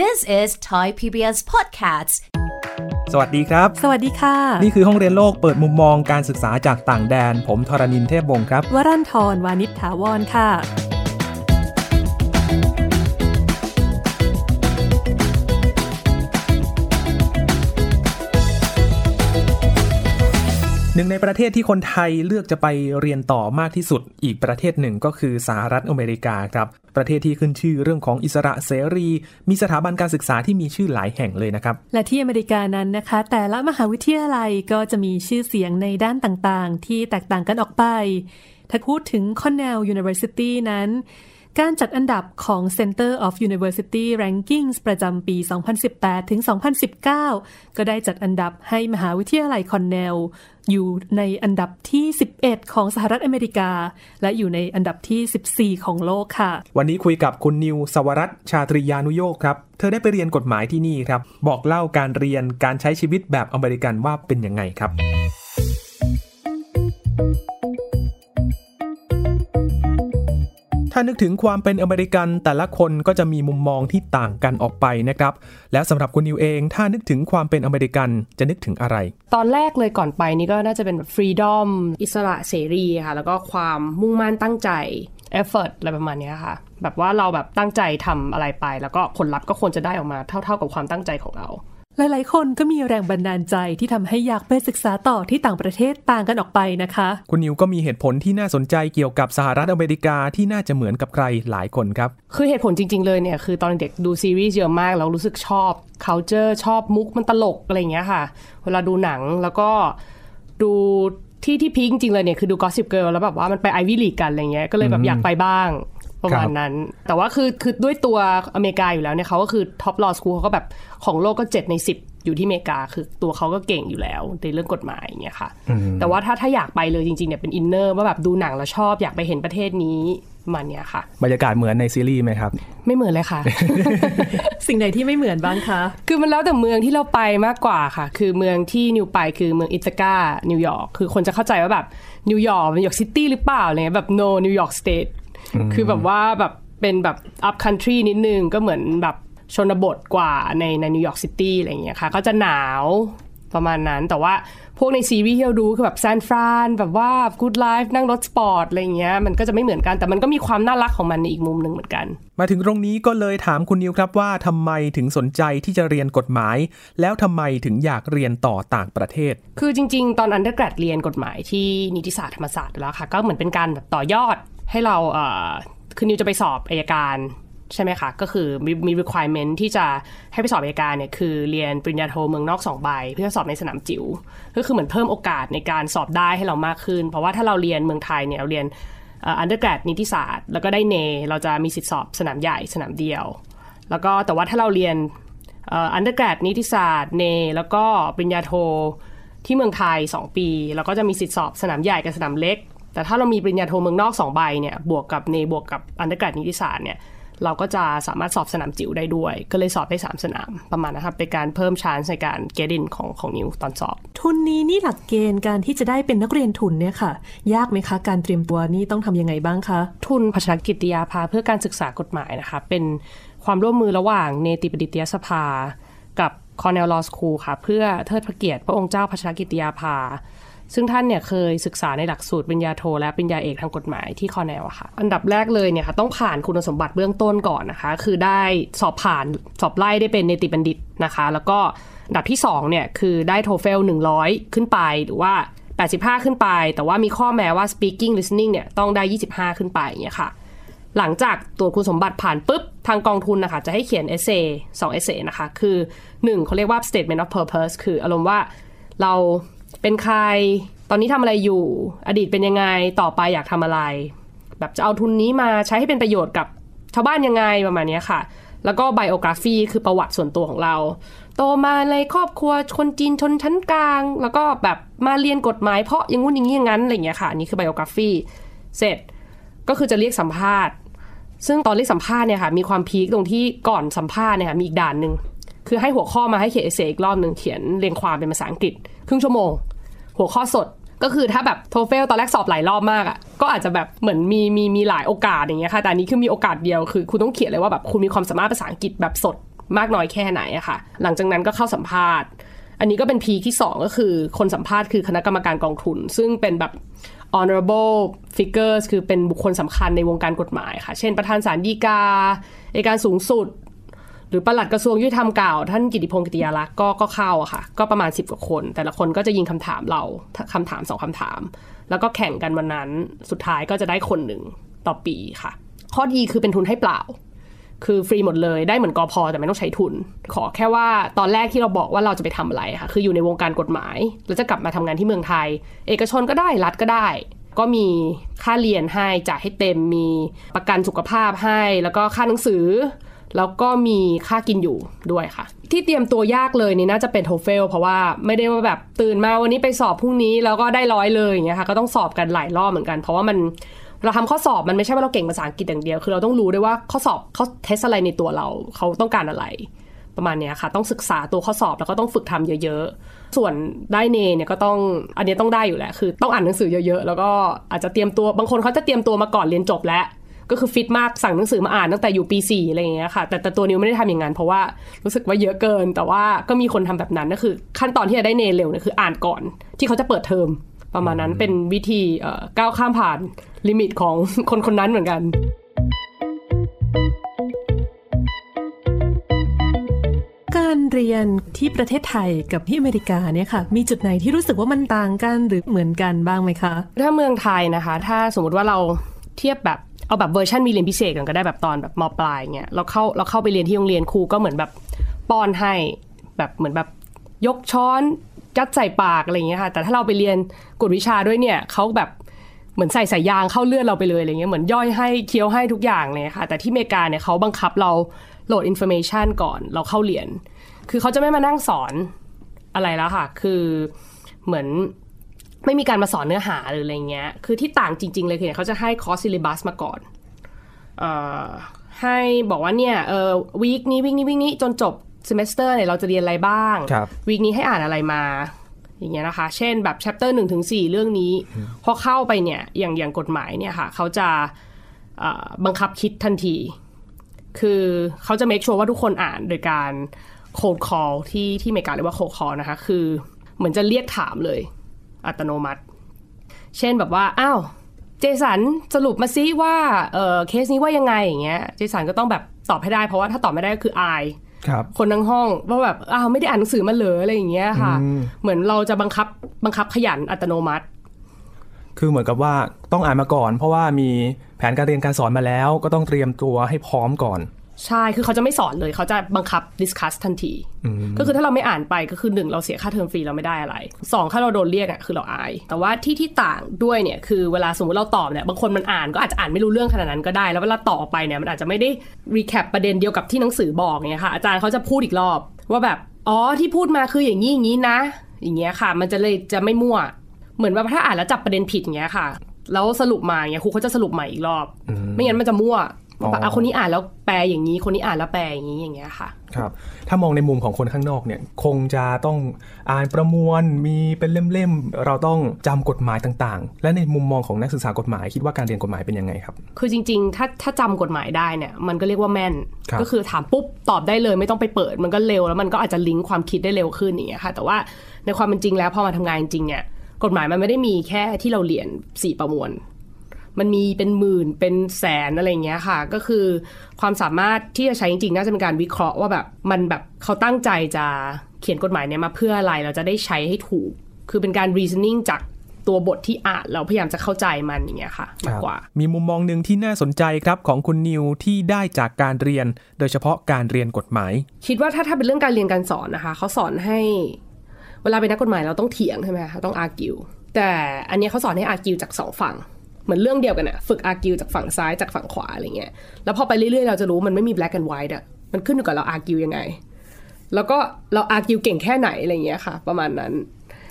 This is Thai PBS Podcasts สวัสดีครับ สวัสดีค่ะ นี่คือห้องเรียนโลกเปิดมุมมองการศึกษาจากต่างแดน ผมทรณินเทพวงศ์ครับ วรันทรวานิชถาวรค่ะ หนึ่งในประเทศที่คนไทยเลือกจะไปเรียนต่อมากที่สุด อีกประเทศหนึ่งก็คือสหรัฐอเมริกาครับ ประเทศที่ขึ้นชื่อเรื่องของอิสระเสรี มีสถาบันการศึกษาที่มีชื่อหลายแห่งเลยนะครับ และที่อเมริกานั้นนะคะ แต่ละมหาวิทยาลัยก็จะมีชื่อเสียงในด้านต่างๆ ที่แตกต่างกันออกไป ถ้าพูดถึง Cornell University นั้น การจัดอันดับของ Center of University Rankings ประจำปี 2018 ถึง 2019 ก็ได้จัดอันดับให้มหาวิทยาลัยคอนเนลอยู่ในอันดับที่ 11 ของสหรัฐอเมริกา และอยู่ในอันดับที่ 14 ของโลกค่ะ วันนี้คุยกับคุณนิวสวรัตน์ชาตริยานุโยคครับ เธอได้ไปเรียนกฎหมายที่นี่ครับ บอกเล่าการเรียนการใช้ชีวิตแบบอเมริกันว่าเป็นยังไงครับ ถ้านึกถึงความเป็นอเมริกันแต่ละคนก็จะมีมุมมองที่ต่างกันออกไปนะครับ แล้วสำหรับคุณนิวเอง ถ้านึกถึงความเป็นอเมริกันจะนึกถึงอะไร ตอนแรกเลยก่อนไปนี่ก็น่าจะเป็นแบบฟรีดอมอิสระเสรีค่ะ แล้วก็ความมุ่งมั่นตั้งใจ effort อะไรประมาณนี้ค่ะ แบบว่าเราแบบตั้งใจทำอะไรไป แล้วก็ผลลัพธ์ก็ควรจะได้ออกมาเท่า ๆกับความตั้งใจของเรา หลายๆ คนก็มีแรงบันดาลใจที่ทำให้อยากไปศึกษาต่อที่ต่างประเทศต่างกันออกไปนะคะ คุณนิวก็มีเหตุผลที่น่าสนใจเกี่ยวกับสหรัฐอเมริกาที่น่าจะเหมือนกับใครหลายคนครับ คือเหตุผลจริง ๆ เลยเนี่ย คือตอนเด็กดูซีรีส์เยอะมากแล้วรู้สึกชอบ culture ชอบมุกมันตลกอะไรอย่างเงี้ยค่ะ เวลาดูหนังแล้วก็ดูที่ที่ peak จริงๆเลยเนี่ยคือดู Gossip Girl แล้วแบบว่ามันไป Ivy League กันอะไรเงี้ยก็เลยแบบอยากไปบ้าง ประมาณนั้น แต่ว่าคือคือด้วยตัวอเมริกาอยู่แล้วเนี่ยเขาก็คือ top law school เขาก็แบบของโลกก็ 7 ใน 10 อยู่ที่อเมริกา คือตัวเขาก็เก่งอยู่แล้วในเรื่องกฎหมายอย่างเงี้ยค่ะ แต่ว่าถ้าถ้าอยากไปเลยจริงๆเนี่ยเป็น inner ว่าแบบดูหนังแล้วชอบอยากไปเห็นประเทศนี้ประมาณเนี้ยค่ะ บรรยากาศเหมือนในซีรีส์ไหมครับ ไม่เหมือนเลยค่ะ สิ่งไหนที่ไม่เหมือนบ้างคะ คือมันแล้วแต่เมืองที่เราไปมากกว่าค่ะ คือเมืองที่นิวไปคือเมืองอิธาก้านิวยอร์กคือคนจะเข้าใจว่าแบบนิวยอร์กนิวยอร์กซิตี้หรือเปล่าอะไรเงี้ยแบบ no นิวยอร์ก state คือแบบว่าแบบเป็นแบบ up country นิดนึงก็เหมือนแบบชนบทกว่าในในนิวยอร์กซิตี้อะไรเงี้ยค่ะ ก็จะหนาวประมาณนั้น แต่ว่าพวกในซีรีส์ที่เราดูคือแบบซานฟรานแบบว่า good life นั่งรถสปอร์ตอะไรเงี้ยมันก็จะไม่เหมือนกันแต่มันก็มีความน่ารักของมันในอีกมุมหนึ่งเหมือนกัน มาถึงตรงนี้ก็เลยถามคุณนิวครับว่าทำไมถึงสนใจที่จะเรียนกฎหมาย แล้วทำไมถึงอยากเรียนต่อต่างประเทศ คือจริง ๆ ตอน undergrad เรียนกฎหมายที่นิติศาสตร์ธรรมศาสตร์อยู่แล้วค่ะ ก็เหมือนเป็นการแบบต่อยอด ให้เราเอ่อคือนิวจะไปสอบอัยการใช่ไหมคะ ก็คือมีมี requirement ที่จะให้ไปสอบอัยการเนี่ยคือเรียนปริญญาโทเมืองนอกสองใบ เพื่อสอบในสนามจิ๋วก็คือเหมือนเพิ่มโอกาสในการสอบได้ให้เรามากขึ้น เพราะว่าถ้าเราเรียนเมืองไทยเนี่ยเราเรียน undergrad นิติศาสตร์ แล้วก็ได้เน เราจะมีสิทธิสอบสนามใหญ่สนามเดียว แล้วก็แต่ว่าถ้าเราเรียน undergrad นิติศาสตร์เน แล้วก็ปริญญาโทที่เมืองไทย 2 ปีเราก็จะมีสิทธิสอบสนามใหญ่กับสนามเล็ก แต่ถ้าเรามีปริญญาโทเมืองนอก2ใบเนี่ยบวกกับเนบวกกับ undergrad นิติศาสตร์เนี่ยเราก็จะสามารถสอบสนามจิ๋วได้ด้วย ก็เลยสอบได้ 3 สนามประมาณนะครับเป็นการเพิ่ม chance ในการ get in ของของนิวตอนสอบ ทุนนี้นี่หลักเกณฑ์การที่จะได้เป็นนักเรียนทุนเนี่ยค่ะ ยากไหมคะ การเตรียมตัวนี่ต้องทำยังไงบ้างคะ ทุนพัชรกิจยาภาเพื่อการศึกษากฎหมายนะคะ เป็นความร่วมมือระหว่างเนติปดิตยสภา กับ Cornell Law School ค่ะ เพื่อเทิดพระเกียรติพระองค์เจ้าพัชรกิจยาภา ซึ่งท่านเนี่ยเคยศึกษาในหลักสูตรปริญญาโท และปริญญาเอกทางกฎหมายที่คอ r นลอะค่ะ อันดับแรกเลยเนี่ยค่ะต้องผ่านคุณสมบัติเบื้องต้นก่อนนะคะ คือได้สอบผ่านสอบไล่ได้เป็นเนติบัณฑิตนะคะ แล้วก็อันดับที่2เนี่ยคือได้โทเฟล100 ขึ้นไปหรือว่า 85 ขึ้นไป แต่ว่ามีข้อแม้ว่า speaking listening เนี่ยต้องได้ 25 ขึ้นไปอย่างเงี้ยค่ะหลังจากตัวคุณสมบัติผ่านปุ๊บ ทางกองทุนนะคะ จะให้เขียนเอเซ่สองเอเซ่นะคะ คือ 1 เขาเรียกว่า statement of purpose คืออารมณ์ว่าเรา เป็นใคร ตอนนี้ทำอะไรอยู่ อดีตเป็นยังไง ต่อไปอยากทำอะไร แบบจะเอาทุนนี้มาใช้ให้เป็นประโยชน์กับชาวบ้านยังไงประมาณนี้ค่ะ แล้วก็ biography คือประวัติส่วนตัวของเรา โตมาในครอบครัวคนจีนชนชั้นกลาง แล้วก็แบบมาเรียนกฎหมายเพราะอย่างงู้นอย่างนี้อย่างนั้นอะไรอย่างเงี้ยค่ะ อันนี่คือ biography เสร็จก็คือจะเรียกสัมภาษณ์ ซึ่งตอนเรียกสัมภาษณ์เนี่ยค่ะ มีความ peak ตรงที่ก่อนสัมภาษณ์เนี่ยค่ะมีอีกด่านหนึ่งคือให้หัวข้อมาให้เขียน essay อีกรอบหนึ่งเขียนเรียงความเป็นภาษาอังกฤษ ครึ่งชั่วโมง หัวข้อสดก็คือถ้าแบบ TOEFL ตอนแรกสอบหลายรอบมากอะ่ะก็อาจจะแบบเหมือนมีมีมีหลายโอกาสอย่างเงี้ยค่ะแต่อันนี้คือมีโอกาสเดียวคือ คุณต้องเขียนเลยว่าแบบคุณมีความสามารถภาษาอังกฤษแบบสดมากน้อยแค่ไหนอะค่ะ หลังจากนั้นก็เข้าสัมภาษณ์ อันนี้ก็เป็นพีที่ 2 ก็คือคนสัมภาษณ์คือคณะกรรมการกองทุน ซึ่งเป็นแบบ honorable figures คือเป็นบุคคลสำคัญในวงการกฎหมายค่ะ เช่นประธานศาลฎีกาอัยการสูงสุด หรือปลัดกระทรวงยุติธรรมเก่า ท่านกิติพงศ์กิติยาลักษ์ก็ก็เข้าอะค่ะ ก็ประมาณ 10 กว่าคน แต่ละคนก็จะยิงคำถามเราคำถามสองคำถาม แล้วก็แข่งกันวันนั้นสุดท้ายก็จะได้คนหนึ่งต่อปีค่ะ ข้อดีคือเป็นทุนให้เปล่า คือฟรีหมดเลยได้เหมือนกอพอแต่ไม่ต้องใช้ทุน ขอแค่ว่าตอนแรกที่เราบอกว่าเราจะไปทำอะไรค่ะ คืออยู่ในวงการกฎหมายแล้วจะกลับมาทำงานที่เมืองไทย เอกชนก็ได้รัฐก็ได้ก็มีค่าเรียนให้จ่ายให้เต็มมีประกันสุขภาพให้ แล้วก็ค่าหนังสือ แล้วก็มีค่ากินอยู่ด้วยค่ะ ที่เตรียมตัวยากเลยนี่น่าจะเป็นโทเฟลเพราะว่าไม่ได้ว่าแบบตื่นมาวันนี้ไปสอบพรุ่งนี้แล้วก็ได้ร้อยเลยอย่างเงี้ยค่ะก็ต้องสอบกันหลายรอบเหมือนกัน เพราะว่ามันเราทำข้อสอบมันไม่ใช่ว่าเราเก่งภาษาอังกฤษอย่างเดียว คือเราต้องรู้ด้วยว่าข้อสอบเขาเทสอะไรในตัวเราเขาต้องการอะไร ประมาณเนี้ยค่ะ ต้องศึกษาตัวข้อสอบแล้วก็ต้องฝึกทำเยอะ ๆ ส่วนได้เนเนี่ยก็ต้องอันนี้ต้องได้อยู่แหละคือ ต้องอ่านหนังสือเยอะๆแล้วก็อาจจะเตรียมตัวบางคนเขาจะเตรียมตัวมาก่อนเรียนจบแล้ว ก็คือฟิตมากสั่งหนังสือมาอ่านตั้งแต่อยู่ปี4อะไรอย่างเงี้ยค่ะ แต่แต่ตัวนิวไม่ได้ทำอย่างนั้นเพราะว่ารู้สึกว่าเยอะเกิน แต่ว่าก็มีคนทำแบบนั้นก็คือ ขั้นตอนที่จะได้เนเร็วเนี่ยคืออ่านก่อน ที่เขาจะเปิดเทอมประมาณนั้นเป็นวิธีเอ่อก้าวข้ามผ่าน limit ของคนคนนั้นเหมือนกัน การเรียนที่ประเทศไทยกับที่อเมริกาเนี่ยค่ะ มีจุดไหนที่รู้สึกว่ามันต่างกันหรือเหมือนกันบ้างไหมคะ ถ้าเมืองไทยนะคะ ถ้าสมมติว่าเราเทียบแบบ เอาแบบเวอร์ชันมีเรียนพิเศษกันก็ได้แบบตอนแบบม.ปลายเงี้ยเราเข้าเราเข้าไปเรียนที่โรงเรียนครูก็เหมือนแบบป้อนให้แบบเหมือนแบบยกช้อนยัดใส่ปากอะไรอย่างเงี้ยค่ะ แต่ถ้าเราไปเรียนกวดวิชาด้วยเนี่ยเขาแบบเหมือนใส่สายยางเข้าเลือดเราไปเลยอะไรเงี้ยเหมือนย่อยให้เคี้ยวให้ทุกอย่างเลยค่ะ แต่ที่อเมริกาเนี่ยเขาบังคับเรา load information ก่อนเราเข้าเรียน คือเขาจะไม่มานั่งสอนอะไรแล้วค่ะ คือเหมือน ไม่มีการมาสอนเนื้อหาหรืออะไรเงี้ย คือที่ต่างจริง ๆ เลยคือเนี่ยเขาจะให้ course syllabus มาก่อนเอ่อให้บอกว่าเนี่ยเออวีคนี้วีคนี้วีคนี้จนจบ s เ m สเตอร์เนี่ยเราจะเรียนอะไรบ้างครับวีคนี้ให้อ่านอะไรมาอย่างเงี้ยนะคะ เช่นแบบ chapter หนึ่งถึงสี่เรื่องนี้ พอเข้าไปเนี่ยอย่างอย่างกฎหมายเนี่ยค่ะ เขาจะเอ่อบังคับคิดทันที คือเขาจะ make sure ว่าทุกคนอ่านโดยการ cold call ที่ที่อเมริกาเรียกว่า cold call นะคะ คือเหมือนจะเรียกถามเลย อัตโนมัติ เช่นแบบว่า อ้าว เจสันสรุปมาซิว่าเออเคสนี้ว่ายังไงอย่างเงี้ย เจสันก็ต้องแบบตอบให้ได้เพราะว่าถ้าตอบไม่ได้ก็คืออายครับคนทั้งห้องว่าแบบอ้าวไม่ได้อ่านหนังสือมาเลยอะไรอย่างเงี้ยค่ะอืมเหมือนเราจะบังคับบังคับขยันอัตโนมัติ คือเหมือนกับว่าต้องอ่านมาก่อน เพราะว่ามีแผนการเรียนการสอนมาแล้ว ก็ต้องเตรียมตัวให้พร้อมก่อน ใช่ คือเขาจะไม่สอนเลย เขาจะบังคับ discuss ทันที ก็คือถ้าเราไม่อ่านไปก็คือหนึ่งเราเสียค่าเทอมฟรีเราไม่ได้อะไรสองถ้าเราโดนเรียกอะคือเราอาย แต่ว่าที่ที่ต่างด้วยเนี่ยคือเวลาสมมติเราตอบเนี่ยบางคนมันอ่านก็อาจจะอ่านไม่รู้เรื่องขนาดนั้นก็ได้ แล้วเวลาตอบไปเนี่ยมันอาจจะไม่ได้รีแคปประเด็นเดียวกับที่หนังสือบอกเนี่ยค่ะอาจารย์เขาจะพูดอีกรอบ ว่าแบบอ๋อที่พูดมาคืออย่างนี้อย่างนี้นะ อย่างเงี้ยค่ะ มันจะเลยจะไม่มั่ว เหมือนว่าถ้าอ่านแล้วจับประเด็นผิดอย่างเงี้ยค่ะแล้วสรุปมาอย่างเงี้ยครูเขาจะสรุปใหม่อีกรอบ ไม่งั้นมันจะมั่ว อ๋อว่าอะคนนี้อ่านแล้วแปลอย่างนี้ คนนี้อ่านแล้วแปลอย่างนี้อย่างเงี้ยค่ะ ครับ ถ้ามองในมุมของคนข้างนอกเนี่ย คงจะต้องอ่านประมวลมีเป็นเล่มๆเราต้องจำกฎหมายต่างๆ และในมุมมองของนักศึกษากฎหมายคิดว่าการเรียนกฎหมายเป็นยังไงครับ คือจริงๆ ถ้าถ้าจำกฎหมายได้เนี่ยมันก็เรียกว่าแม่นครับก็คือถามปุ๊บตอบได้เลยไม่ต้องไปเปิด มันก็เร็วแล้วมันก็อาจจะลิงก์ความคิดได้เร็วขึ้นอย่างเงี้ยค่ะ แต่ว่าในความเป็นจริงแล้วพอมาทำงานจริงๆเนี่ยกฎหมายมันไม่ได้มีแค่ที่เราเรียนสี่ประมวล มันมีเป็นหมื่นเป็นแสนอะไรอย่างเงี้ยค่ะ ก็คือความสามารถที่จะใช้จริงๆ น่าจะเป็นการวิเคราะห์ว่าแบบมันแบบเขาตั้งใจจะเขียนกฎหมายเนี่ยมาเพื่ออะไรเราจะได้ใช้ให้ถูก คือเป็นการ reasoning จากตัวบทที่อ่านเราพยายามจะเข้าใจมันอย่างเงี้ยค่ะมากกว่า มีมุมมองหนึ่งที่น่าสนใจครับของคุณนิวที่ได้จากการเรียน โดยเฉพาะการเรียนกฎหมาย คิดว่าถ้าถ้าเป็นเรื่องการเรียนการสอนนะคะเขาสอนให้ เวลาเป็นนักกฎหมายเราต้องเถียงใช่ไหมคะต้อง argue แต่อันเนี้ยเขาสอนให้ argue จากสองฝั่ง เหมือนเรื่องเดียวกันอะฝึก argue จากฝั่งซ้ายจากฝั่งขวาอะไรเงี้ยแล้วพอไปเรื่อยๆเราจะรู้มันไม่มี black and white อะมันขึ้นอยู่กับเรา argue ยังไง แล้วก็เรา argue เก่งแค่ไหนอะไรเงี้ยค่ะ ประมาณนั้น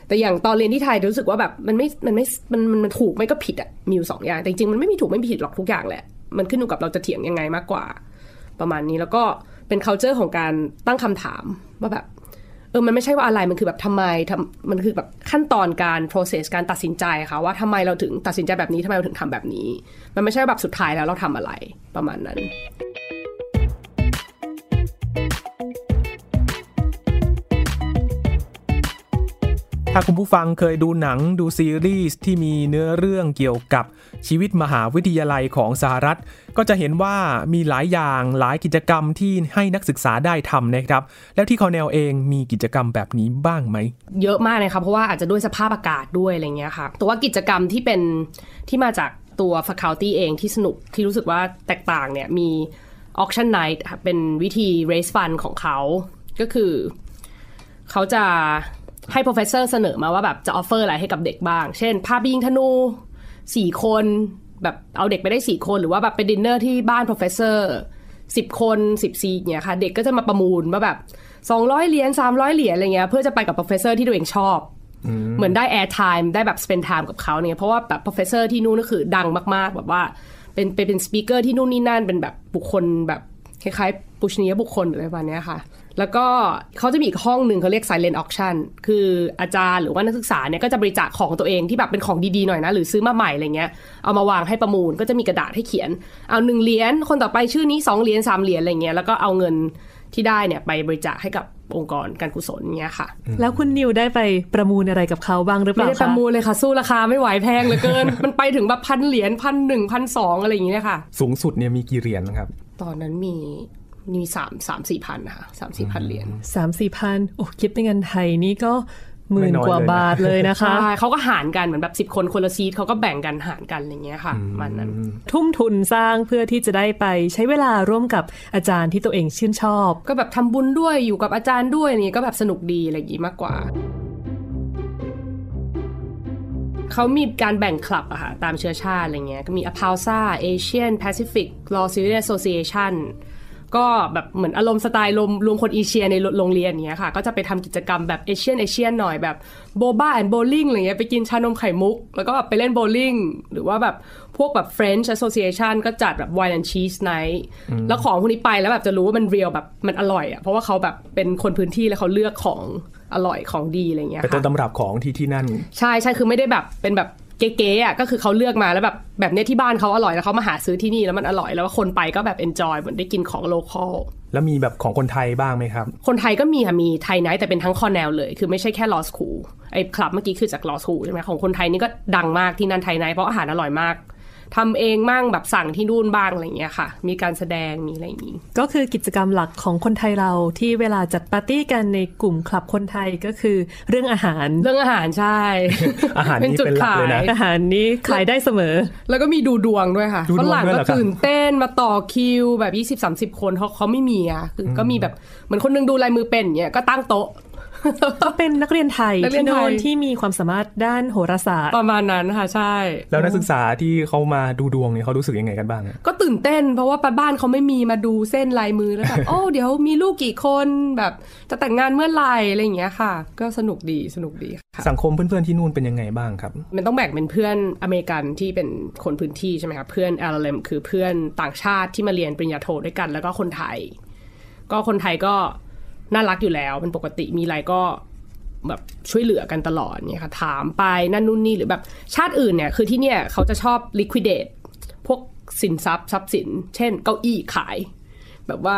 แต่อย่างตอนเรียนที่ไทยรู้สึกว่าแบบมันไม่มันไม่มันมันถูกไม่ก็ผิดอะมีอยู่สองอย่างแต่จริงๆมันไม่มีถูกไม่มีผิดหรอกทุกอย่างแหละมันขึ้นอยู่กับเราจะเถียงยังไงมากกว่า ประมาณนี้แล้วก็เป็น culture ของการตั้งคำถามว่าแบบ เออมันไม่ใช่ว่าอะไรมันคือแบบทำไมทำมันคือแบบขั้นตอนการ process การตัดสินใจค่ะว่าทำไมเราถึงตัดสินใจแบบนี้ทำไมเราถึงทำแบบนี้ มันไม่ใช่แบบสุดท้ายแล้วเราทำอะไรประมาณนั้น ถ้าคุณผู้ฟังเคยดูหนังดูซีรีส์ที่มีเนื้อเรื่องเกี่ยวกับชีวิตมหาวิทยาลัยของสหรัฐ ก็จะเห็นว่ามีหลายอย่างหลายกิจกรรมที่ให้นักศึกษาได้ทำนะครับ แล้วที่คอร์เนลเองมีกิจกรรมแบบนี้บ้างไหม เยอะมากเลยค่ะเพราะว่าอาจจะด้วยสภาพอากาศด้วยอะไรเงี้ยค่ะแต่ว่ากิจกรรมที่เป็นที่มาจากตัว faculty เองที่สนุกที่รู้สึกว่าแตกต่างเนี่ยมี auction night ค่ะเป็นวิธี raise fund ของเขา ก็คือ เขาจะ ให้ professor เสนอมาว่าแบบจะ offer อะไรให้กับเด็กบ้าง เช่น พาไปยิงธนูสี่คนแบบเอาเด็กไปได้สี่คนหรือว่าแบบไปดินเนอร์ที่บ้าน professor สิบคนสิบซีเนี่ยค่ะ เด็กก็จะมาประมูลว่าแบบสองร้อยเหรียญสามร้อยเหรียญอะไรเงี้ยเพื่อจะไปกับ professor ที่ตัวเองชอบเหมือนได้ air time ได้แบบ spend time กับเขาเนี่ยเพราะว่าแบบ professor ที่นู่นก็คือดังมาก ๆ แบบว่าเป็นเป็นเป็น speaker ที่นู่นนี่นั่นเป็นแบบบุคคลแบบคล้ายๆ ปุชนียบุคคลอะไรประมาณเนี้ยค่ะ แล้วก็เขาจะมีอีกห้องหนึ่งเขาเรียก silent auction คืออาจารย์หรือว่านักศึกษาเนี่ยก็จะบริจาคของตัวเองที่แบบเป็นของดีๆหน่อยนะ หรือซื้อมาใหม่อะไรเงี้ยเอามาวางให้ประมูลก็จะมีกระดาษให้เขียน เอาหนึ่งเหรียญคนต่อไปชื่อนี้สองเหรียญสามเหรียญอะไรเงี้ยแล้วก็เอาเงินที่ได้เนี่ยไปบริจาคให้กับองค์กรการกุศลเงี้ยค่ะ แล้วคุณนิวได้ไปประมูลอะไรกับเขาบ้างหรือเปไม่ล่าได้คะประมูลเลยค่ะ สู้ราคาไม่ไหวแพงเหลือเกิน มันไปถึงแบบพันเหรียญพันหนึ่งพันสองอะไรอย่างเงี้ยค่ะ สูงสุดเนี่ยมีกี่เหรียญนะครับ ตอนนั้นมี มีสามสามสี่พันค่ะสามสี่พันเหรียญสามสี่พันโอ้คิดเป็นเงินไทยนี่ก็หมื่นไม่น้อยกว่าเลยนะบาทเลยนะคะใช่เขาก็หารกันเหมือนแบบสิบ10คนคนละซีทเขาก็แบ่งกันหารกันอะไรเงี้ยค่ะประมันนั้น ทุ่มทุนสร้างเพื่อที่จะได้ไปใช้เวลาร่วมกับอาจารย์ที่ตัวเองชื่นชอบ ก็แบบทำบุญด้วยอยู่กับอาจารย์ด้วยนี่ก็แบบสนุกดีอะไรอย่างงี้มากกว่าเขามีการแบ่งคลับอะค่ะตามเชื้อชาติอะไรเงี้ยก็มี a p a l s a Asian Pacific Law Student Association ก็แบบเหมือนอารมณ์สไตล์รวมรวมคนเอเชียในโรงเรียนเนี้ยค่ะ ก็จะไปทำกิจกรรมแบบเอเชียนเอเชียนหน่อยแบบBoba and Bowling อะไรเงี้ยไปกินชานมไข่มุก แล้วก็แบบไปเล่นโบว์ลิ่งหรือว่าแบบพวกแบบ French Association ก็จัดแบบ wine and cheese night แล้วของพวกนี้ไปแล้วแบบจะรู้ว่ามัน real แบบมันอร่อยอะเพราะว่าเขาแบบเป็นคนพื้นที่แล้วเขาเลือกของอร่อยของดีอะไรเงี้ยเป็นต้ค่ะตำรับของที่ที่นั่น ใช่ใช่คือไม่ได้แบบเป็นแบบ เก๋ๆอะก็คือเขาเลือกมาแล้วแบบแบบเนี้ยที่บ้านเขาอร่อยแล้วเขามาหาซื้อที่นี่แล้วมันอร่อยแล้วว่าคนไปก็แบบ enjoy เหมือนได้กินของ localแล้วมีแบบของคนไทยบ้างไหมครับ คนไทยก็มีค่ะมี Thai Night แต่เป็นทั้งคอร์เนลเลย คือไม่ใช่แค่ law school ไอ้คลับเมื่อกี้คือจาก law school ใช่ไหมของคนไทยนี่ก็ดังมากที่นั่น Thai Night เพราะอาหารอร่อยมาก ทำเองมั่งแบบสั่งที่นู่นบ้างอะไรอย่างเงี้ยค่ะ มีการแสดงมีอะไรอย่างงี้ ก็คือกิจกรรมหลักของคนไทยเราที่เวลาจัดปาร์ตี้กันในกลุ่มคลับคนไทยก็คือเรื่องอาหาร เรื่องอาหารใช่ อาหารนี่เป็นหลักเลยนะอาหารนี้ขายได้เสมอ แล้วก็มีดูดวงด้วยค่ะดูดวงฝรั่งด้วยก็เหรอครับตื่นเต้นมาต่อคิวแบบ 20 30 คนเขาเขาไม่มีอะคืออก็มีแบบเหมือนคนนึงดูลายมือเป็นอย่างเงี้ยก็ตั้งโต๊ะ ก็เป็นนักเรียนไทยนักเรียที่นไทโน่ยนที่มีความสามารถด้านโหราศาสตร์ ประมาณนั้นค่ะใช่ แล้วนักศึกษาที่เขามาดูดวงเนี่ยเขารู้สึกยังไงกันบ้างอะก็ตื่นเต้น เพราะว่าบ้านเขาไม่มีมาดูเส้นลายมือแล้วแบบโอ้เดี๋ยวมีลูกกี่คนแบบจะแต่งงานเมื่อไหร่อะไรอย่างเงี้ยค่ะ ก็สนุกดีสนุกดีค่ะสังคมเพื่อนๆที่นู่นเป็นยังไงบ้างครับ มันต้องแบ่งเป็นเพื่อนอเมริกันที่เป็นคนพื้นที่ใช่ไหมครับเพื่อน LLM คือเพื่อนต่างชาติที่มาเรียนปริญญาโทด้วยกัน แล้วก็คนไทย ก็คนไทยก็ น่ารักอยู่แล้วเป็นปกติมีอะไรก็แบบช่วยเหลือกันตลอดเนี่ยค่ะถามไปนั่นนู่นนี่หรือแบบชาติอื่นเนี่ยคือที่เนี่ยเขาจะชอบ liquidate พวกสินทรัพย์ทรัพย์สิน เช่น เก้าอี้ขาย แบบว่า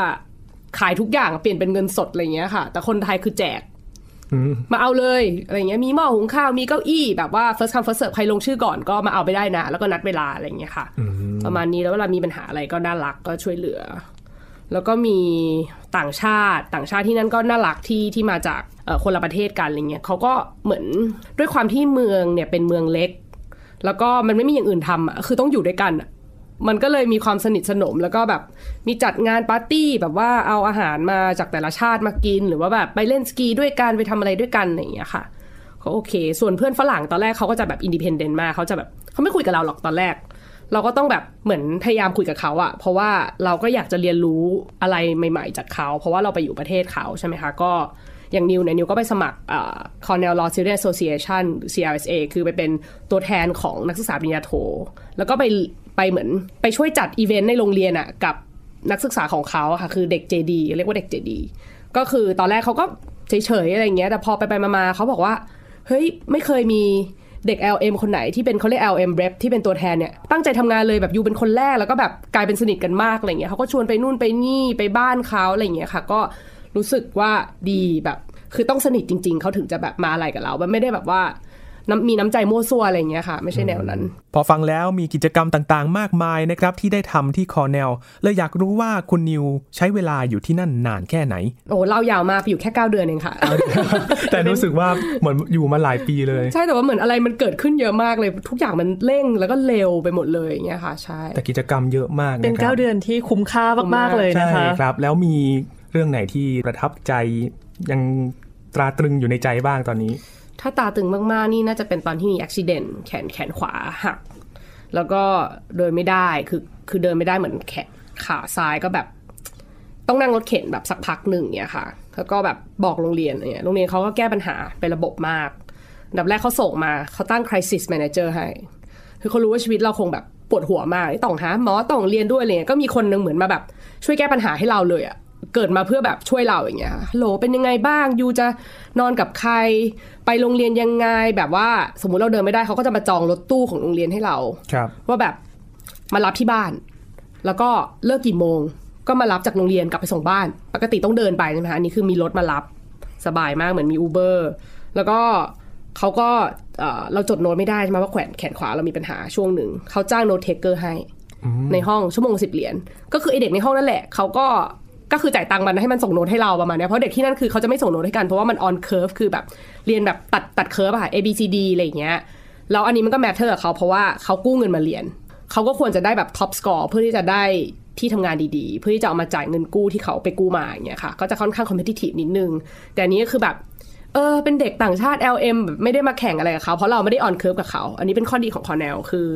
ขายทุกอย่างเปลี่ยนเป็นเงินสดอะไรเงี้ยค่ะ แต่คนไทยคือแจกอืมมาเอาเลยอะไรเงี้ยมีหม้อหุงข้าวมีเก้าอี้แบบว่า first come first serve ใครลงชื่อก่อนก็มาเอาไปได้นะ แล้วก็นัดเวลาอะไรเงี้ยค่ะ ประมาณนี้แล้วเวลามีปัญหาอะไรก็น่ารักก็ช่วยเหลือ แล้วก็มี ต่างชาติ ต่างชาติที่นั่นก็น่ารักที่ที่มาจากคนละประเทศกันอะไรเงี้ยเขาก็เหมือนด้วยความที่เมืองเนี่ยเป็นเมืองเล็ก แล้วก็มันไม่มีอย่างอื่นทำอะคือต้องอยู่ด้วยกันอะมันก็เลยมีความสนิทสนมแล้วก็แบบมีจัดงานปาร์ตี้แบบว่าเอาอาหารมาจากแต่ละชาติมากิน หรือว่าแบบไปเล่นสกีด้วยกันไปทำอะไรด้วยกันอะไรอย่างเงี้ยค่ะเขาโอเค ส่วนเพื่อนฝรั่งตอนแรกเขาก็จะแบบ independent มากเขาจะแบบเขาไม่คุยกับเราหรอกตอนแรก เราก็ต้องแบบเหมือนพยายามคุยกับเขาอะเพราะว่าเราก็อยากจะเรียนรู้อะไรใหม่ ๆ จากเขา เพราะว่าเราไปอยู่ประเทศเขาใช่ไหมคะก็อย่างนิวเนี่ยนิวก็ไปสมัครอ่า Cornell Law Student Association หรือ CRSA คือไปเป็นตัวแทนของนักศึกษาปริญญาโท แล้วก็ไปไปเหมือนไปช่วยจัดอีเวนต์ในโรงเรียนอะกับนักศึกษาของเขาค่ะคือเด็ก JD เรียกว่าเด็ก JD ก็คือตอนแรกเขาก็เฉยๆอะไรเงี้ยแต่พอไปไปมาๆเขาบอกว่า เฮ้ยไม่เคยมี เด็ก LM คนไหนที่เป็นเขาเรียก LM rep ที่เป็นตัวแทนเนี่ยตั้งใจทำงานเลยแบบยูเป็นคนแรกแล้วก็แบบกลายเป็นสนิทกันมากอะไรเงี้ยเขาก็ชวนไปนู่นไปนี่ไปบ้านเขาอะไรเงี้ยค่ะ ก็รู้สึกว่าดีแบบ คือต้องสนิทจริง ๆเขาถึงจะแบบมาอะไรกับเรา มันไม่ได้แบบว่า มีน้ำใจมั่วซั่วอะไรอย่างเงี้ยค่ะ ไม่ใช่แนวนั้น พอฟังแล้วมีกิจกรรมต่างๆ มากมายนะครับที่ได้ทำที่คอร์เนลเลยอยากรู้ว่าคุณนิวใช้เวลาอยู่ที่นั่นนานแค่ไหน โอ้เล่ายาวมากอยู่แค่ 9 เดือนเองค่ะ แต่รู้สึกว่าเหมือนอยู่มาหลายปีเลย ใช่แต่ว่าเหมือนอะไรมันเกิดขึ้นเยอะมากเลย ทุกอย่างมันเร่งแล้วก็เร็วไปหมดเลยอย่างเงี้ยค่ะใช่แต่กิจกรรมเยอะมากเป็นนะคเก้ารับเดือนที่คุ้มค่ามากๆเลยนะใช่คะครับแล้วมีเรื่องไหนที่ประทับใจยังตราตรึงอยู่ในใจบ้างตอนนี้ ถ้าตาตึงมากๆ นี่น่าจะเป็นตอนที่มีอุบิเหตุแขนแขนขวาหัก แล้วก็เดินไม่ได้คือคือเดินไม่ได้เหมือนแขนขาซ้ายก็แบบ ต้องนั่งรถเข็นแบบสักพักหนึ่งเนี่ยค่ะแล้วก็แบบบอกโรงเรียนเนี่ยโรงเรียนเขาก็แก้ปัญหาเป็นระบบมากดับแรกเขาส่งมาเขาตั้ง crisis manager ให้ คือเขารู้ว่าชีวิตเราคงแบบปวดหัวมากต้องหาหมอต้องเรียนด้วยอะไรเงี้ยก็มีคนนึงเหมือนมาแบบ ช่วยแก้ปัญหาให้เราเลยอะ เกิดมาเพื่อแบบช่วยเราอย่างเงี้ยฮัลโหลเป็นยังไงบ้างยูจะนอนกับใคร ไปโรงเรียนยังไงแบบว่าสมมุติเราเดินไม่ได้เขาก็จะมาจองรถตู้ของโรงเรียนให้เราครับว่าแบบมารับที่บ้าน แล้วก็เลิกกี่โมง ก็มารับจากโรงเรียนกลับไปส่งบ้าน ปกติต้องเดินไปใช่ไหมคะอันนี้คือมีรถมารับสบายมากเหมือนมี Uber แล้วก็เขาก็เอ่อเราจดโน้ตไม่ได้ใช่ไหมว่าแขนแขนขวาเรามีปัญหาช่วงหนึ่งเขาจ้าง note taker ให้ในห้องชั่วโมงสิบเหรียญก็คือไอเด็กในห้องนั่นแหละเขาก็ ก็คือจ่ายตังค์มันให้มันส่งโน้ตให้เราประมาณนี้เพราะเด็กที่นั่นคือเขาจะไม่ส่งโน้ตให้กันเพราะว่ามันออนเค r ร์ฟคือแบบเรียนแบบตัดตัดเค r ร์ฟอะ A B C D อะไรอย่างเงี้ยแล้วอันนี้มันก็ matter กับเขาเพราะว่าเขากู้เงินมาเรียนเขาก็ควรจะได้แบบ top score เพื่อที่จะได้ที่ทำงานดีๆ เพื่อที่จะเอามาจ่ายเงินกู้ที่เขาไปกู้มาอย่างเงี้ยค่ะก็จะค่อนข้างคอมเพ t i ทีฟนิดนึง แต่อันนี้ก็คือแบบเออเป็นเด็กต่างชาติ LLM แบบไม่ได้มาแข่งอะไรกับเขา เพราะเราไม่ได้ออนเค r ร์ฟกับเขา อันนี้เป็นข้อดีของคอ r เนลคือ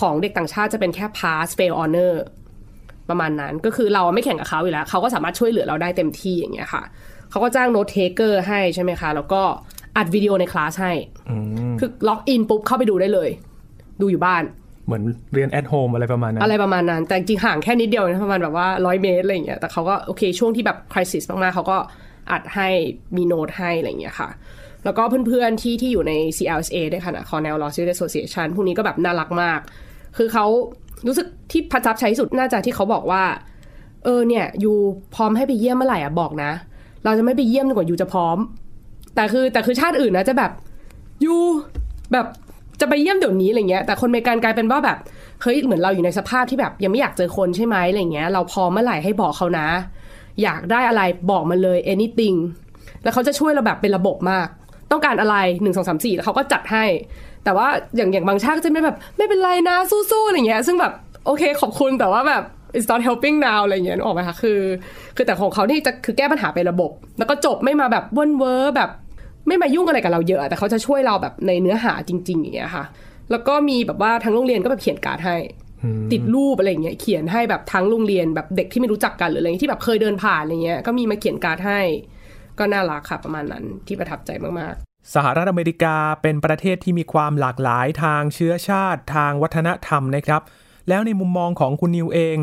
ของเด็กต่างชาติจะเป็นแค่ pass fail honor ประมาณนั้นก็คือเราไม่แข่งกับเขาอยู่แล้วเขาก็สามารถช่วยเหลือเราได้เต็มที่อย่างเงี้ยค่ะเขาก็จ้าง note taker ให้ใช่ไหมคะ แล้วก็อัดวิดีโอในคลาสให้คือ log in ปุ๊บเข้าไปดูได้เลย ดูอยู่บ้าน เหมือนเรียน at home อะไรประมาณนั้น อะไรประมาณนั้น แต่จริงๆห่างแค่นิดเดียวนะประมาณแบบว่าร้อยเมตรอะไรอย่างเงี้ยแต่เขาก็โอเคช่วงที่แบบ crisis มากๆเขาก็อัดให้มีโน้ตให้อะไรอย่างเงี้ยค่ะแล้วก็เพื่อนๆที่ที่อยู่ใน CLSA ด้วยค่ะนะ Cornell Law Student Association พวกนี้ก็แบบน่ารักมาก คือเขารู้สึกที่ประทับใจที่สุดน่าจะที่เขาบอกว่า เออเนี่ยยูพร้อมให้ไปเยี่ยมเมื่อไหร่อะบอกนะ เราจะไม่ไปเยี่ยมจนกว่ายูจะพร้อม แต่คือแต่คือชาติอื่นนะจะแบบยูแบบจะไปเยี่ยมเดี๋ยวนี้อะไรเงี้ย แต่คนเมกันกลายเป็นว่าแบบเฮ้ยเหมือนเราอยู่ในสภาพที่แบบยังไม่อยากเจอคนใช่ไหมอะไรเงี้ย เราพร้อมเมื่อไหร่ให้บอกเขานะ อยากได้อะไรบอกมาเลย anything แล้วเขาจะช่วยเราแบบเป็นระบบมาก ต้องการอะไรหนึ่งสองสามสี่แล้วเขาก็จัดให้ แต่ว่าอย่างอย่างบางชาติก็จะไม่แบบ ไม่เป็นไรนะสู้ๆอะไรเงี้ย ซึ่งแบบโอเคขอบคุณแต่ว่าแบบ it's not helping now อะไรเงี้ยนึกออกไหมคะคือ คือแต่ของเขานี่จะคือแก้ปัญหาเป็นระบบ แล้วก็จบไม่มาแบบวนเวอร์แบบ ไม่มายุ่งอะไรกับเราเยอะ แต่เขาจะช่วยเราแบบในเนื้อหาจริง ๆ อย่างเงี้ยค่ะ แล้วก็มีแบบว่าทั้งโรงเรียนก็แบบเขียนการ์ดให้ ติดรูปอะไรอย่างเงี้ยเขียนให้แบบทั้งโรงเรียนแบบเด็กที่ไม่รู้จักกันหรืออะไรที่แบบเคยเดินผ่านอะไรเงี้ยก็มีมาเขียนการ์ดให้ ก็น่ารักค่ะประมาณนั้นที่ประทับใจมาก สหรัฐอเมริกาเป็นประเทศที่มีความหลากหลายทางเชื้อชาติทางวัฒนธรรมนะครับ แล้วในมุมมองของคุณนิวเอง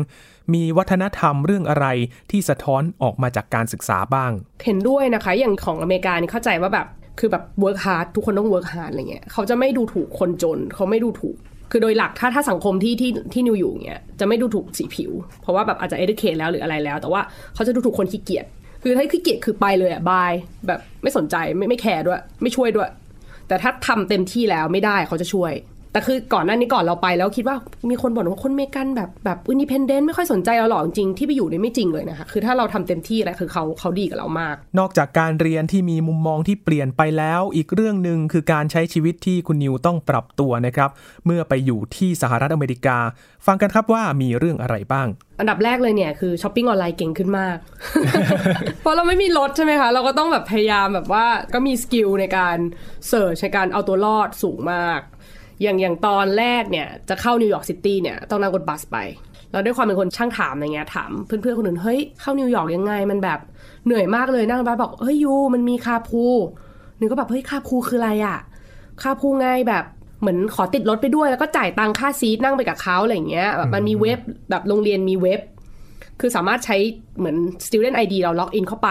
มีวัฒนธรรมเรื่องอะไรที่สะท้อนออกมาจากการศึกษาบ้าง เห็นด้วยนะคะอย่างของอเมริกานี่เข้าใจว่าแบบคือแบบ work hard ทุกคนต้อง work hard อะไรเงี้ยเขาจะไม่ดูถูกคนจน เขาไม่ดูถูก คือโดยหลักถ้าถ้าสังคมที่ที่ที่นิวอยู่เงี้ยจะไม่ดูถูกสีผิว เพราะว่าแบบอาจจะ educate แล้วหรืออะไรแล้ว แต่ว่าเขาจะดูถูกคนขี้เกียจ คือถ้าขี้เกียจคือไปเลยอะ bye แบบไม่สนใจไม่ไม่แคร์ด้วย ไม่ช่วยด้วย แต่ถ้าทำเต็มที่แล้วไม่ได้เขาจะช่วย แต่คือก่อนหน้านี้ก่อนเราไปแล้วคิดว่ามีคนบ่นว่าคนอเมริกันแบบแบบ independent ไม่ค่อยสนใจเราหรอกจริงๆที่ไปอยู่นี่ไม่จริงเลยนะคะคือถ้าเราทำเต็มที่แล้วคือเขาเขาดีกับเรามาก นอกจากการเรียนที่มีมุมมองที่เปลี่ยนไปแล้ว อีกเรื่องหนึ่งคือการใช้ชีวิตที่คุณนิวต้องปรับตัวนะครับเมื่อไปอยู่ที่สหรัฐอเมริกา ฟังกันครับว่ามีเรื่องอะไรบ้างอันดับแรกเลยเนี่ยคือช้อปปิ้งออนไลน์เก่งขึ้นมาก เพราะเราไม่มีรถใช่ไหมคะ เราก็ต้องแบบพยายามแบบว่าก็มี skill ในการ search ในการเอาตัวรอดสูงมาก อย่างอย่างตอนแรกเนี่ยจะเข้านิวยอร์กซิตี้เนี่ยต้องนั่งรถบัสไปแล้วด้วยความเป็นคนช่างถามอะไรเงี้ยถามเพื่อนๆคนอื่นเฮ้ยเข้านิวยอร์กยังไงมันแบบเหนื่อยมากเลยนั่งรถบัสบอกเฮ้ย you มันมี carpool หนึ่งก็แบบเฮ้ย carpool คืออะไรอะ carpool ไงแบบเหมือนขอติดรถไปด้วยแล้วก็จ่ายตังค่า seat นั่งไปกับเขาอะไรเงี้ยแบบมันมีเว็บแบบโรงเรียนมีเว็บ คือสามารถใช้เหมือน student ID เรา log in เข้าไป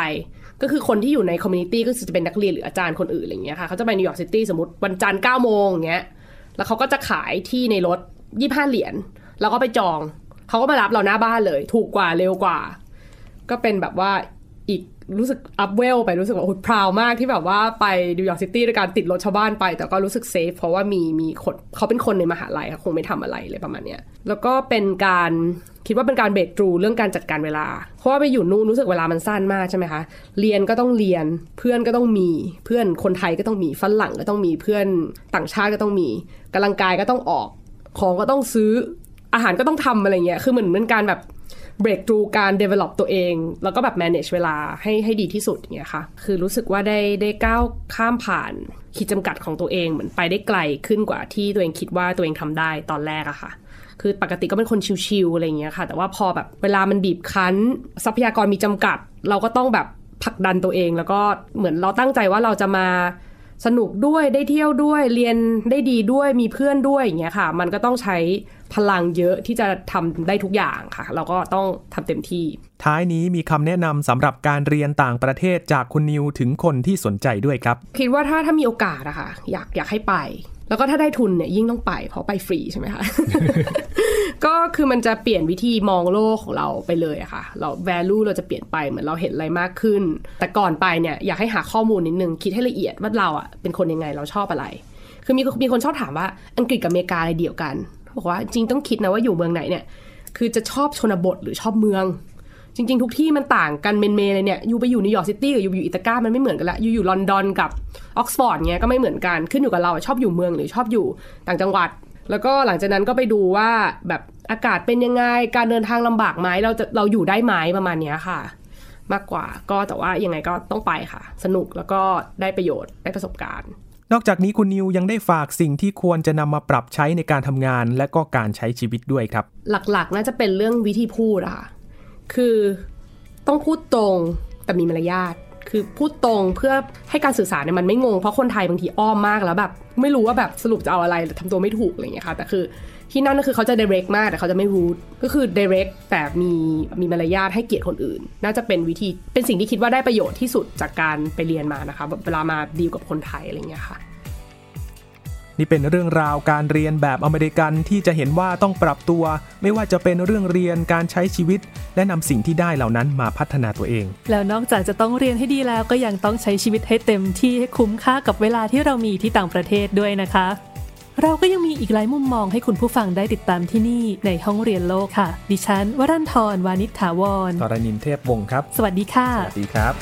ก็คือคนที่อยู่ใน community ก็คือจะเป็นนักเรียนหรืออาจารย์คนอื่นอะไรเงี้ยค่ะเขาจะไปนิวยอร์กซิตี้สมมติวันจันทร์9โมงอย่างเงี้ย แล้วเขาก็จะขายที่ในรถยี่ห้าเหรียญแล้วก็ไปจอง เขาก็มารับเราหน้าบ้านเลย ถูกกว่าเร็วกว่า ก็เป็นแบบว่า อีกรู้สึก up level ไปรู้สึกว่าโอ้ย proud มากที่แบบว่าไปนิวยอร์กซิตี้ด้วยการติดรถชาวบ้านไป แต่ก็รู้สึก safe เพราะว่ามีมีคนเขาเป็นคนในมหาลัยคงไม่ทำอะไรเลยประมาณเนี้ยแล้วก็เป็นการคิดว่าเป็นการเบรกทรูเรื่องการจัดการเวลา เพราะว่าไปอยู่นู่นรู้สึกเวลามันสั้นมากใช่ไหมคะ เรียนก็ต้องเรียน เพื่อนก็ต้องมี เพื่อนคนไทยก็ต้องมี ฝรั่งก็ต้องมี เพื่อนต่างชาติก็ต้องมีกำลังกายก็ต้องออก ของก็ต้องซื้อ อาหารก็ต้องทำอะไรเงี้ย คือเหมือนเป็นการแบบ break through การ develop ตัวเอง แล้วก็แบบ manage เวลาให้ให้ดีที่สุดอย่างเงี้ยค่ะ คือรู้สึกว่าได้ได้ก้าวข้ามผ่านขีดจำกัดของตัวเองเหมือนไปได้ไกลขึ้นกว่าที่ตัวเองคิดว่าตัวเองทำได้ตอนแรกอะค่ะคือปกติก็เป็นคนชิวๆอะไรอย่างเงี้ยค่ะ แต่ว่าพอแบบเวลามันบีบคั้น ทรัพยากรมีจำกัด เราก็ต้องแบบผลักดันตัวเอง แล้วก็เหมือนเราตั้งใจว่าเราจะมา สนุกด้วยได้เที่ยวด้วยเรียนได้ดีด้วยมีเพื่อนด้วยอย่างเงี้ยค่ะ มันก็ต้องใช้พลังเยอะที่จะทำได้ทุกอย่างค่ะ เราก็ต้องทำเต็มที่ ท้ายนี้มีคำแนะนำสำหรับการเรียนต่างประเทศจากคุณนิวถึงคนที่สนใจด้วยครับ คิดว่าถ้าถ้ามีโอกาสอะค่ะอยากอยากให้ไป แล้วก็ถ้าได้ทุนเนี่ยยิ่งต้องไปเพราะไปฟรีใช่ไหมคะ ก็คือมันจะเปลี่ยนวิธีมองโลกของเราไปเลยอะค่ะ เรา value เราจะเปลี่ยนไปเหมือนเราเห็นอะไรมากขึ้น แต่ก่อนไปเนี่ยอยากให้หาข้อมูลนิดนึง คิดให้ละเอียดว่าเราอะเป็นคนยังไงเราชอบอะไร คือมีมีคนชอบถามว่าอังกฤษกับอเมริกาอะไรเดียวกันบอกว่าจริงต้องคิดนะว่าอยู่เมืองไหนเนี่ย คือจะชอบชนบทหรือชอบเมือง จริง ๆ ทุกที่มันต่างกันเมนเมเลยเนี่ยอยู่ไปอยู่นิวยอร์กซิตี้กับอยู่อยู่ Ithaca มันไม่เหมือนกันละอยู่อยู่ลอนดอนกับออกซฟอร์ดเงี้ยก็ไม่เหมือนกันขึ้นอยู่กับเราชอบอยู่เมืองหรือชอบอยู่ต่างจังหวัด แล้วก็หลังจากนั้นก็ไปดูว่าแบบอากาศเป็นยังไงการเดินทางลำบากไหมเราจะเราอยู่ได้ไหมประมาณเนี้ยค่ะ มากกว่าก็แต่ว่ายังไงก็ต้องไปค่ะ สนุกแล้วก็ได้ประโยชน์ได้ประสบการณ์นอกจากนี้คุณนิวยังได้ฝากสิ่งที่ควรจะนำมาปรับใช้ในการทำงาน และก็การใช้ชีวิตด้วยครับ หลักๆ น่าจะเป็นเรื่องวิธีพูดอะค่ะ คือต้องพูดตรงแต่มีมารยาทคือพูดตรงเพื่อให้การสื่อสารเนี่ยมันไม่งง เพราะคนไทยบางทีอ้อมมากแล้วแบบ ไม่รู้ว่าแบบสรุปจะเอาอะไรทำตัวไม่ถูกอะไรอย่างเงี้ยค่ะแต่คือที่นั่นก็คือเขาจะ direct มากแต่เขาจะไม่ rude ก็คือ direct แต่มีมีมารยาทให้เกียรติคนอื่น น่าจะเป็นวิธีเป็นสิ่งที่คิดว่าได้ประโยชน์ที่สุดจากการไปเรียนมานะคะแบบเวลามาดีลกับคนไทยอะไรอย่างเงี้ยค่ะ นี่เป็นเรื่องราวการเรียนแบบอเมริกันที่จะเห็นว่าต้องปรับตัว ไม่ว่าจะเป็นเรื่องเรียนการใช้ชีวิต และนำสิ่งที่ได้เหล่านั้นมาพัฒนาตัวเอง แล้วนอกจากจะต้องเรียนให้ดีแล้วก็ยังต้องใช้ชีวิตให้เต็มที่ให้คุ้มค่ากับเวลาที่เรามีที่ต่างประเทศด้วยนะคะ เราก็ยังมีอีกหลายมุมมองให้คุณผู้ฟังได้ติดตามที่นี่ในห้องเรียนโลกค่ะ ดิฉันวรันทรวานิชถาวรตรณินเทพวงศ์ครับ สวัสดีค่ะ สวัสดีครับ